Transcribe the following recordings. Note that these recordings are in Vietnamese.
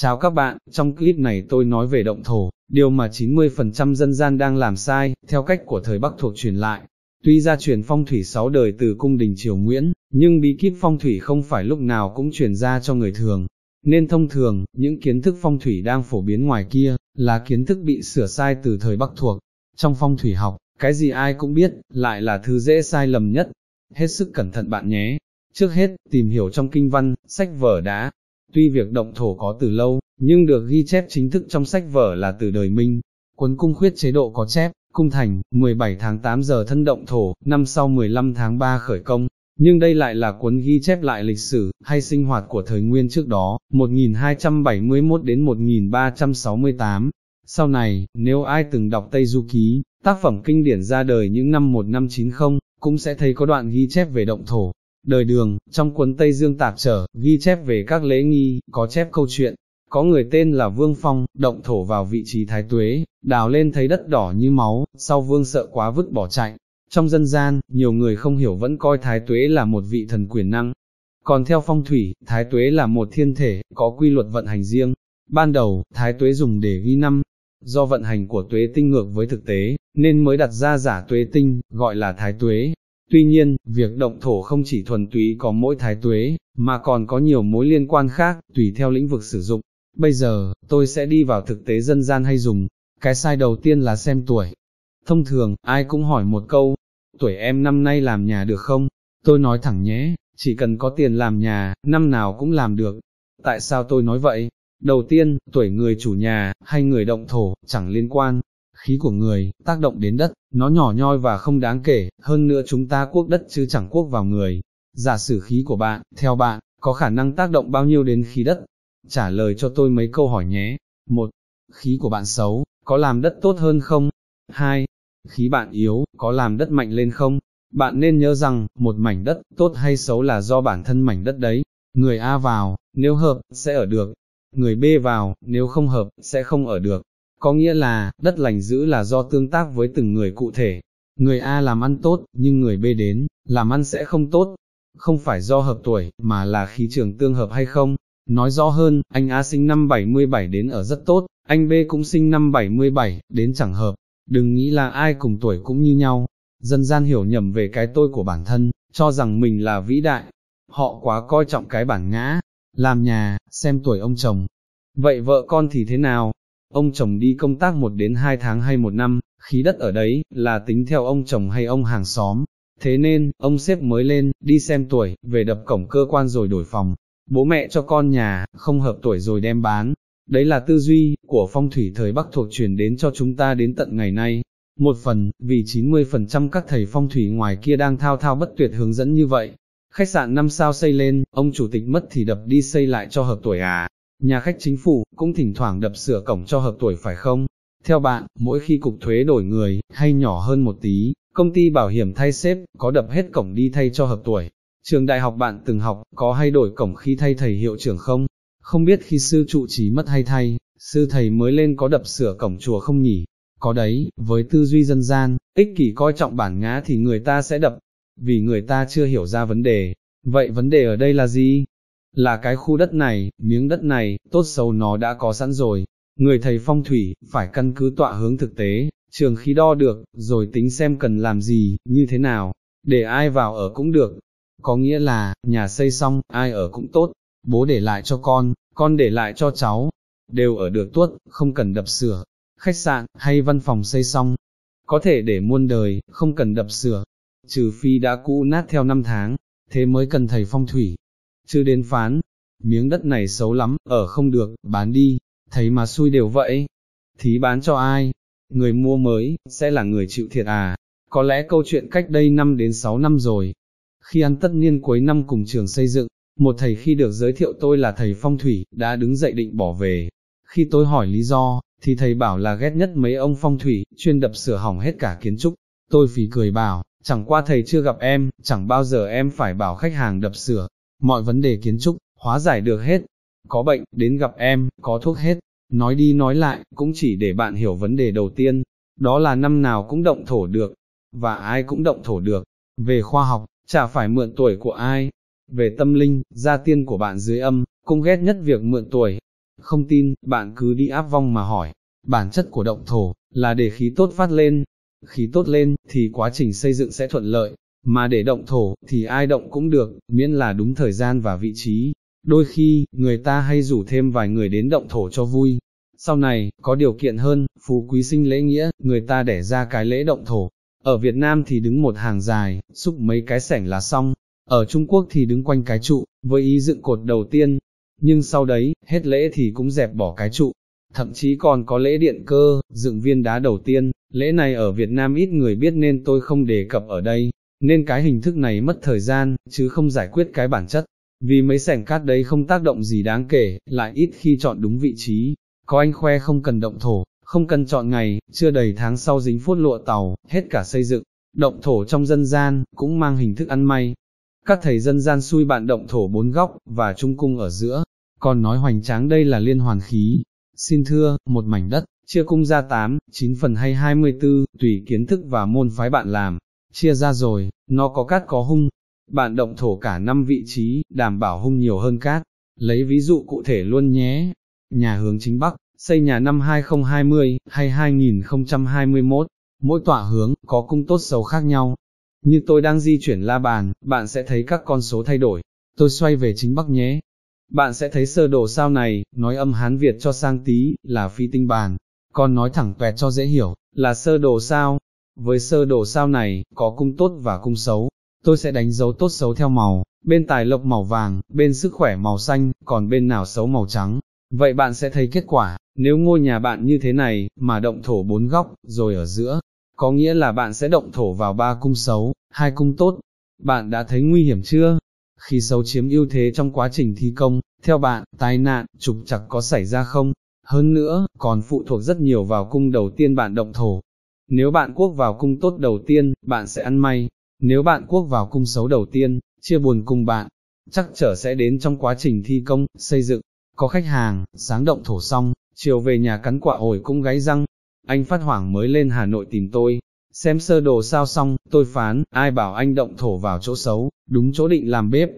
Chào các bạn, trong clip này tôi nói về động thổ, điều mà 90% dân gian đang làm sai, theo cách của thời Bắc thuộc truyền lại. Tuy ra truyền phong thủy 6 đời từ cung đình triều Nguyễn, nhưng bí kíp phong thủy không phải lúc nào cũng truyền ra cho người thường. Nên thông thường, những kiến thức phong thủy đang phổ biến ngoài kia, là kiến thức bị sửa sai từ thời Bắc thuộc. Trong phong thủy học, cái gì ai cũng biết, lại là thứ dễ sai lầm nhất. Hết sức cẩn thận bạn nhé. Trước hết, tìm hiểu trong kinh văn, sách vở đã. Tuy việc động thổ có từ lâu, nhưng được ghi chép chính thức trong sách vở là từ đời Minh. Cuốn cung khuyết chế độ có chép, cung thành, 17 tháng 8 giờ thân động thổ, năm sau 15 tháng 3 khởi công. Nhưng đây lại là cuốn ghi chép lại lịch sử, hay sinh hoạt của thời nguyên trước đó, 1271 đến 1368. Sau này, nếu ai từng đọc Tây Du Ký, tác phẩm kinh điển ra đời những năm 1590, cũng sẽ thấy có đoạn ghi chép về động thổ. Đời đường, trong cuốn Tây Dương Tạp Trở, ghi chép về các lễ nghi, có chép câu chuyện. Có người tên là Vương Phong, động thổ vào vị trí thái tuế, đào lên thấy đất đỏ như máu, sau Vương sợ quá vứt bỏ chạy. Trong dân gian, nhiều người không hiểu vẫn coi thái tuế là một vị thần quyền năng. Còn theo phong thủy, thái tuế là một thiên thể, có quy luật vận hành riêng. Ban đầu, thái tuế dùng để ghi năm, do vận hành của tuế tinh ngược với thực tế, nên mới đặt ra giả tuế tinh, gọi là thái tuế. Tuy nhiên, việc động thổ không chỉ thuần túy có mỗi thái tuế, mà còn có nhiều mối liên quan khác, tùy theo lĩnh vực sử dụng. Bây giờ, tôi sẽ đi vào thực tế dân gian hay dùng. Cái sai đầu tiên là xem tuổi. Thông thường, ai cũng hỏi một câu, tuổi em năm nay làm nhà được không? Tôi nói thẳng nhé, chỉ cần có tiền làm nhà, năm nào cũng làm được. Tại sao tôi nói vậy? Đầu tiên, tuổi người chủ nhà, hay người động thổ, chẳng liên quan. Khí của người, tác động đến đất, nó nhỏ nhoi và không đáng kể, hơn nữa chúng ta quốc đất chứ chẳng quốc vào người. Giả sử khí của bạn, theo bạn, có khả năng tác động bao nhiêu đến khí đất? Trả lời cho tôi mấy câu hỏi nhé. Một, khí của bạn xấu, có làm đất tốt hơn không? Hai, khí bạn yếu, có làm đất mạnh lên không? Bạn nên nhớ rằng, một mảnh đất, tốt hay xấu là do bản thân mảnh đất đấy. Người A vào, nếu hợp, sẽ ở được, người B vào, nếu không hợp, sẽ không ở được. Có nghĩa là, đất lành giữ là do tương tác với từng người cụ thể. Người A làm ăn tốt, nhưng người B đến, làm ăn sẽ không tốt. Không phải do hợp tuổi, mà là khí trường tương hợp hay không. Nói rõ hơn, anh A sinh năm 77 đến ở rất tốt, anh B cũng sinh năm 77, đến chẳng hợp. Đừng nghĩ là ai cùng tuổi cũng như nhau. Dân gian hiểu nhầm về cái tôi của bản thân, cho rằng mình là vĩ đại. Họ quá coi trọng cái bản ngã, làm nhà, xem tuổi ông chồng. Vậy vợ con thì thế nào? Ông chồng đi công tác một đến hai tháng hay một năm, khí đất ở đấy, là tính theo ông chồng hay ông hàng xóm. Thế nên, ông xếp mới lên, đi xem tuổi, về đập cổng cơ quan rồi đổi phòng. Bố mẹ cho con nhà, không hợp tuổi rồi đem bán. Đấy là tư duy, của phong thủy thời Bắc thuộc truyền đến cho chúng ta đến tận ngày nay. Một phần, vì 90% các thầy phong thủy ngoài kia đang thao thao bất tuyệt hướng dẫn như vậy, Khách sạn 5 sao xây lên, ông chủ tịch mất thì đập đi xây lại cho hợp tuổi à. Nhà khách chính phủ, cũng thỉnh thoảng đập sửa cổng cho hợp tuổi phải không? Theo bạn, mỗi khi cục thuế đổi người, hay nhỏ hơn một tí, công ty bảo hiểm thay xếp, có đập hết cổng đi thay cho hợp tuổi. Trường đại học bạn từng học, có hay đổi cổng khi thay thầy hiệu trưởng không? Không biết khi sư trụ trì mất hay thay, sư thầy mới lên có đập sửa cổng chùa không nhỉ? Có đấy, với tư duy dân gian, ích kỷ coi trọng bản ngã thì người ta sẽ đập, vì người ta chưa hiểu ra vấn đề. Vậy vấn đề ở đây là gì? Là cái khu đất này, miếng đất này, tốt xấu nó đã có sẵn rồi. Người thầy phong thủy, phải căn cứ tọa hướng thực tế, trường khí đo được, rồi tính xem cần làm gì, như thế nào, để ai vào ở cũng được. Có nghĩa là, nhà xây xong, ai ở cũng tốt, bố để lại cho con, con để lại cho cháu, đều ở được tuốt, không cần đập sửa. Khách sạn, hay văn phòng xây xong, có thể để muôn đời, không cần đập sửa, trừ phi đã cũ nát theo năm tháng, thế mới cần thầy phong thủy. Chứ đến phán, miếng đất này xấu lắm, ở không được, bán đi, thấy mà xui đều vậy. Thí bán cho ai? Người mua mới, sẽ là người chịu thiệt à? Có lẽ câu chuyện cách đây 5 đến 6 năm rồi. Khi ăn tất niên cuối năm cùng trường xây dựng, một thầy khi được giới thiệu tôi là thầy phong thủy, đã đứng dậy định bỏ về. Khi tôi hỏi lý do, thì thầy bảo là ghét nhất mấy ông phong thủy, chuyên đập sửa hỏng hết cả kiến trúc. Tôi phì cười bảo, Chẳng qua thầy chưa gặp em, chẳng bao giờ em phải bảo khách hàng đập sửa, mọi vấn đề kiến trúc, hóa giải được hết. Có bệnh, đến gặp em, có thuốc hết. Nói đi nói lại, cũng chỉ để bạn hiểu vấn đề đầu tiên, đó là năm nào cũng động thổ được, và ai cũng động thổ được. Về khoa học, chả phải mượn tuổi của ai. Về tâm linh, gia tiên của bạn dưới âm, cũng ghét nhất việc mượn tuổi. Không tin, bạn cứ đi áp vong mà hỏi. Bản chất của động thổ, là để khí tốt phát lên. Khí tốt lên, thì quá trình xây dựng sẽ thuận lợi. Mà để động thổ, thì ai động cũng được, miễn là đúng thời gian và vị trí. Đôi khi, người ta hay rủ thêm vài người đến động thổ cho vui. Sau này, có điều kiện hơn, phú quý sinh lễ nghĩa, người ta đẻ ra cái lễ động thổ. Ở Việt Nam thì đứng một hàng dài, xúc mấy cái sảnh là xong. Ở Trung Quốc thì đứng quanh cái trụ, với ý dựng cột đầu tiên. Nhưng sau đấy, hết lễ thì cũng dẹp bỏ cái trụ. Thậm chí còn có lễ điện cơ, dựng viên đá đầu tiên, lễ này ở Việt Nam ít người biết nên tôi không đề cập ở đây, nên cái hình thức này mất thời gian, chứ không giải quyết cái bản chất. Vì mấy sảnh cát đấy không tác động gì đáng kể, lại ít khi chọn đúng vị trí. Có anh khoe không cần động thổ, không cần chọn ngày, chưa đầy tháng sau dính phút lụa tàu, hết cả xây dựng. Động thổ trong dân gian, cũng mang hình thức ăn may. Các thầy dân gian xui bạn động thổ bốn góc, và trung cung ở giữa, còn nói hoành tráng đây là liên hoàn khí. Xin thưa, một mảnh đất, chia cung ra 8, 9 phần hay 24, tùy kiến thức và môn phái bạn làm, chia ra rồi, nó có cát có hung, bạn động thổ cả năm vị trí, đảm bảo hung nhiều hơn cát. Lấy ví dụ cụ thể luôn nhé. Nhà hướng chính Bắc, xây nhà năm 2020 hay 2021, mỗi tọa hướng có cung tốt xấu khác nhau. Như tôi đang di chuyển la bàn, bạn sẽ thấy các con số thay đổi. Tôi xoay về chính Bắc nhé. Bạn sẽ thấy sơ đồ sao này, nói âm Hán Việt cho sang tí, là phi tinh bàn. Còn nói thẳng tuẹt cho dễ hiểu, là sơ đồ sao. Với sơ đồ sao này, có cung tốt và cung xấu, tôi sẽ đánh dấu tốt xấu theo màu, bên tài lộc màu vàng, bên sức khỏe màu xanh, còn bên nào xấu màu trắng. Vậy bạn sẽ thấy kết quả, nếu ngôi nhà bạn như thế này, mà động thổ bốn góc, rồi ở giữa, có nghĩa là bạn sẽ động thổ vào ba cung xấu, hai cung tốt. Bạn đã thấy nguy hiểm chưa? Khi xấu chiếm ưu thế trong quá trình thi công, theo bạn, tai nạn, trục chặt có xảy ra không? Hơn nữa, còn phụ thuộc rất nhiều vào cung đầu tiên bạn động thổ. Nếu bạn quốc vào cung tốt đầu tiên, bạn sẽ ăn may, nếu bạn quốc vào cung xấu đầu tiên, chia buồn cùng bạn, chắc trở sẽ đến trong quá trình thi công, xây dựng. Có khách hàng, sáng động thổ xong, chiều về nhà cắn quả ổi cũng gáy răng. Anh phát hoảng mới lên Hà Nội tìm tôi, xem sơ đồ sao xong, tôi phán, ai bảo anh động thổ vào chỗ xấu, đúng chỗ định làm bếp.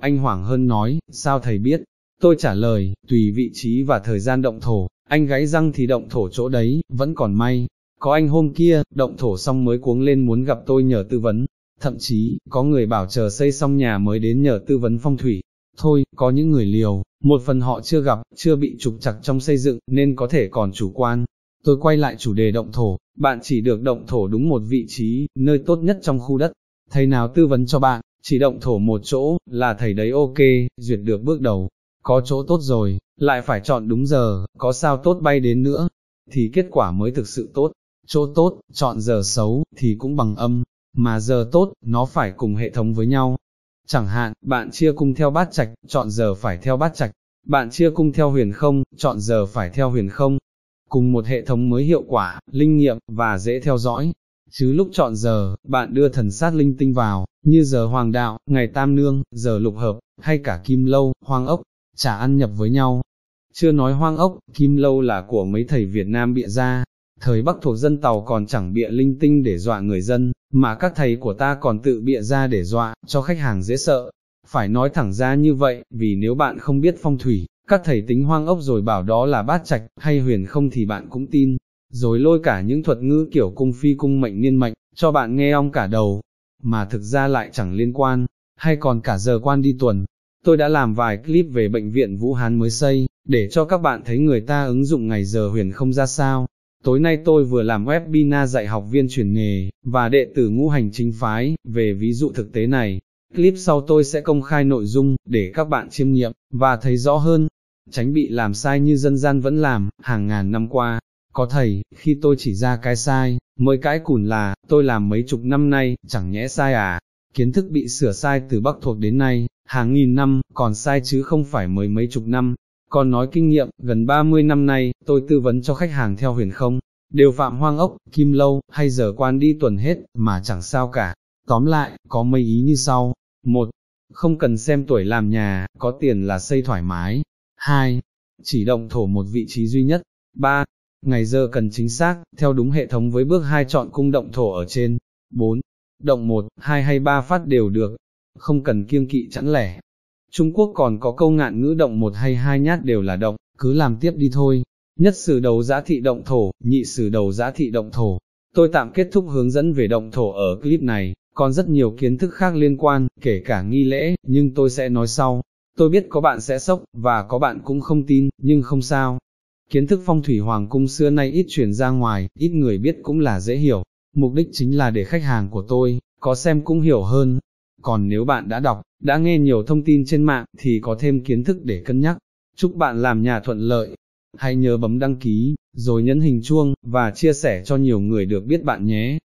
Anh hoảng hơn nói, sao thầy biết? Tôi trả lời, tùy vị trí và thời gian động thổ, anh gáy răng thì động thổ chỗ đấy, vẫn còn may. Có anh hôm kia, động thổ xong mới cuống lên muốn gặp tôi nhờ tư vấn, Thậm chí, có người bảo chờ xây xong nhà mới đến nhờ tư vấn phong thủy. Thôi, có những người liều, một phần họ chưa gặp, chưa bị trục chặt trong xây dựng, nên có thể còn chủ quan. Tôi quay lại chủ đề động thổ, bạn chỉ được động thổ đúng một vị trí, nơi tốt nhất trong khu đất. Thầy nào tư vấn cho bạn, chỉ động thổ một chỗ, là thầy đấy ok, duyệt được bước đầu. Có chỗ tốt rồi, lại phải chọn đúng giờ, có sao tốt bay đến nữa, thì kết quả mới thực sự tốt. Chỗ tốt, chọn giờ xấu, thì cũng bằng âm, mà giờ tốt, nó phải cùng hệ thống với nhau. Chẳng hạn, bạn chia cung theo bát trạch, chọn giờ phải theo bát trạch, bạn chia cung theo huyền không, chọn giờ phải theo huyền không. Cùng một hệ thống mới hiệu quả, linh nghiệm, và dễ theo dõi. Chứ lúc chọn giờ, bạn đưa thần sát linh tinh vào, như giờ hoàng đạo, ngày tam nương, giờ lục hợp, hay cả kim lâu, hoang ốc, chả ăn nhập với nhau. Chưa nói hoang ốc, kim lâu là của mấy thầy Việt Nam bịa ra, Thời Bắc thuộc dân tàu còn chẳng bịa linh tinh để dọa người dân, mà các thầy của ta còn tự bịa ra để dọa, cho khách hàng dễ sợ. Phải nói thẳng ra như vậy, vì nếu bạn không biết phong thủy, các thầy tính hoang ốc rồi bảo đó là bát trạch, hay huyền không thì bạn cũng tin, rồi lôi cả những thuật ngữ kiểu cung phi cung mệnh niên mệnh, cho bạn nghe ong cả đầu, mà thực ra lại chẳng liên quan, hay còn cả giờ quan đi tuần. Tôi đã làm vài clip về bệnh viện Vũ Hán mới xây, để cho các bạn thấy người ta ứng dụng ngày giờ huyền không ra sao, Tối nay tôi vừa làm webinar dạy học viên chuyển nghề, và đệ tử ngũ hành chính phái, về ví dụ thực tế này. Clip sau tôi sẽ công khai nội dung, để các bạn chiêm nghiệm, và thấy rõ hơn, tránh bị làm sai như dân gian vẫn làm, hàng ngàn năm qua. Có thầy, khi tôi chỉ ra cái sai, mới cái cùn là, tôi làm mấy chục năm nay, chẳng nhẽ sai à. Kiến thức bị sửa sai từ Bắc thuộc đến nay, hàng nghìn năm, còn sai chứ không phải mới mấy chục năm, còn nói kinh nghiệm, gần 30 năm nay, tôi tư vấn cho khách hàng theo huyền không, đều phạm hoang ốc, kim lâu, hay giờ quan đi tuần hết, mà chẳng sao cả. Tóm lại, có mấy ý như sau. một, Không cần xem tuổi làm nhà, có tiền là xây thoải mái. 2. Chỉ động thổ một vị trí duy nhất. 3. Ngày giờ cần chính xác, theo đúng hệ thống với bước 2 chọn cung động thổ ở trên. 4. Động 1, 2 hay 3 phát đều được. Không cần kiêng kỵ chẵn lẻ, Trung Quốc còn có câu ngạn ngữ động một hay hai nhát đều là động, cứ làm tiếp đi thôi. Nhất sử đầu giá thị động thổ, nhị sử đầu giá thị động thổ. Tôi tạm kết thúc hướng dẫn về động thổ ở clip này, còn rất nhiều kiến thức khác liên quan, kể cả nghi lễ, nhưng tôi sẽ nói sau. Tôi biết có bạn sẽ sốc, và có bạn cũng không tin, nhưng không sao. Kiến thức phong thủy hoàng cung xưa nay ít truyền ra ngoài, ít người biết cũng là dễ hiểu. Mục đích chính là để khách hàng của tôi, có xem cũng hiểu hơn. Còn nếu bạn đã đọc, đã nghe nhiều thông tin trên mạng, thì có thêm kiến thức để cân nhắc. Chúc bạn làm nhà thuận lợi. Hãy nhớ bấm đăng ký, rồi nhấn hình chuông, và chia sẻ cho nhiều người được biết bạn nhé.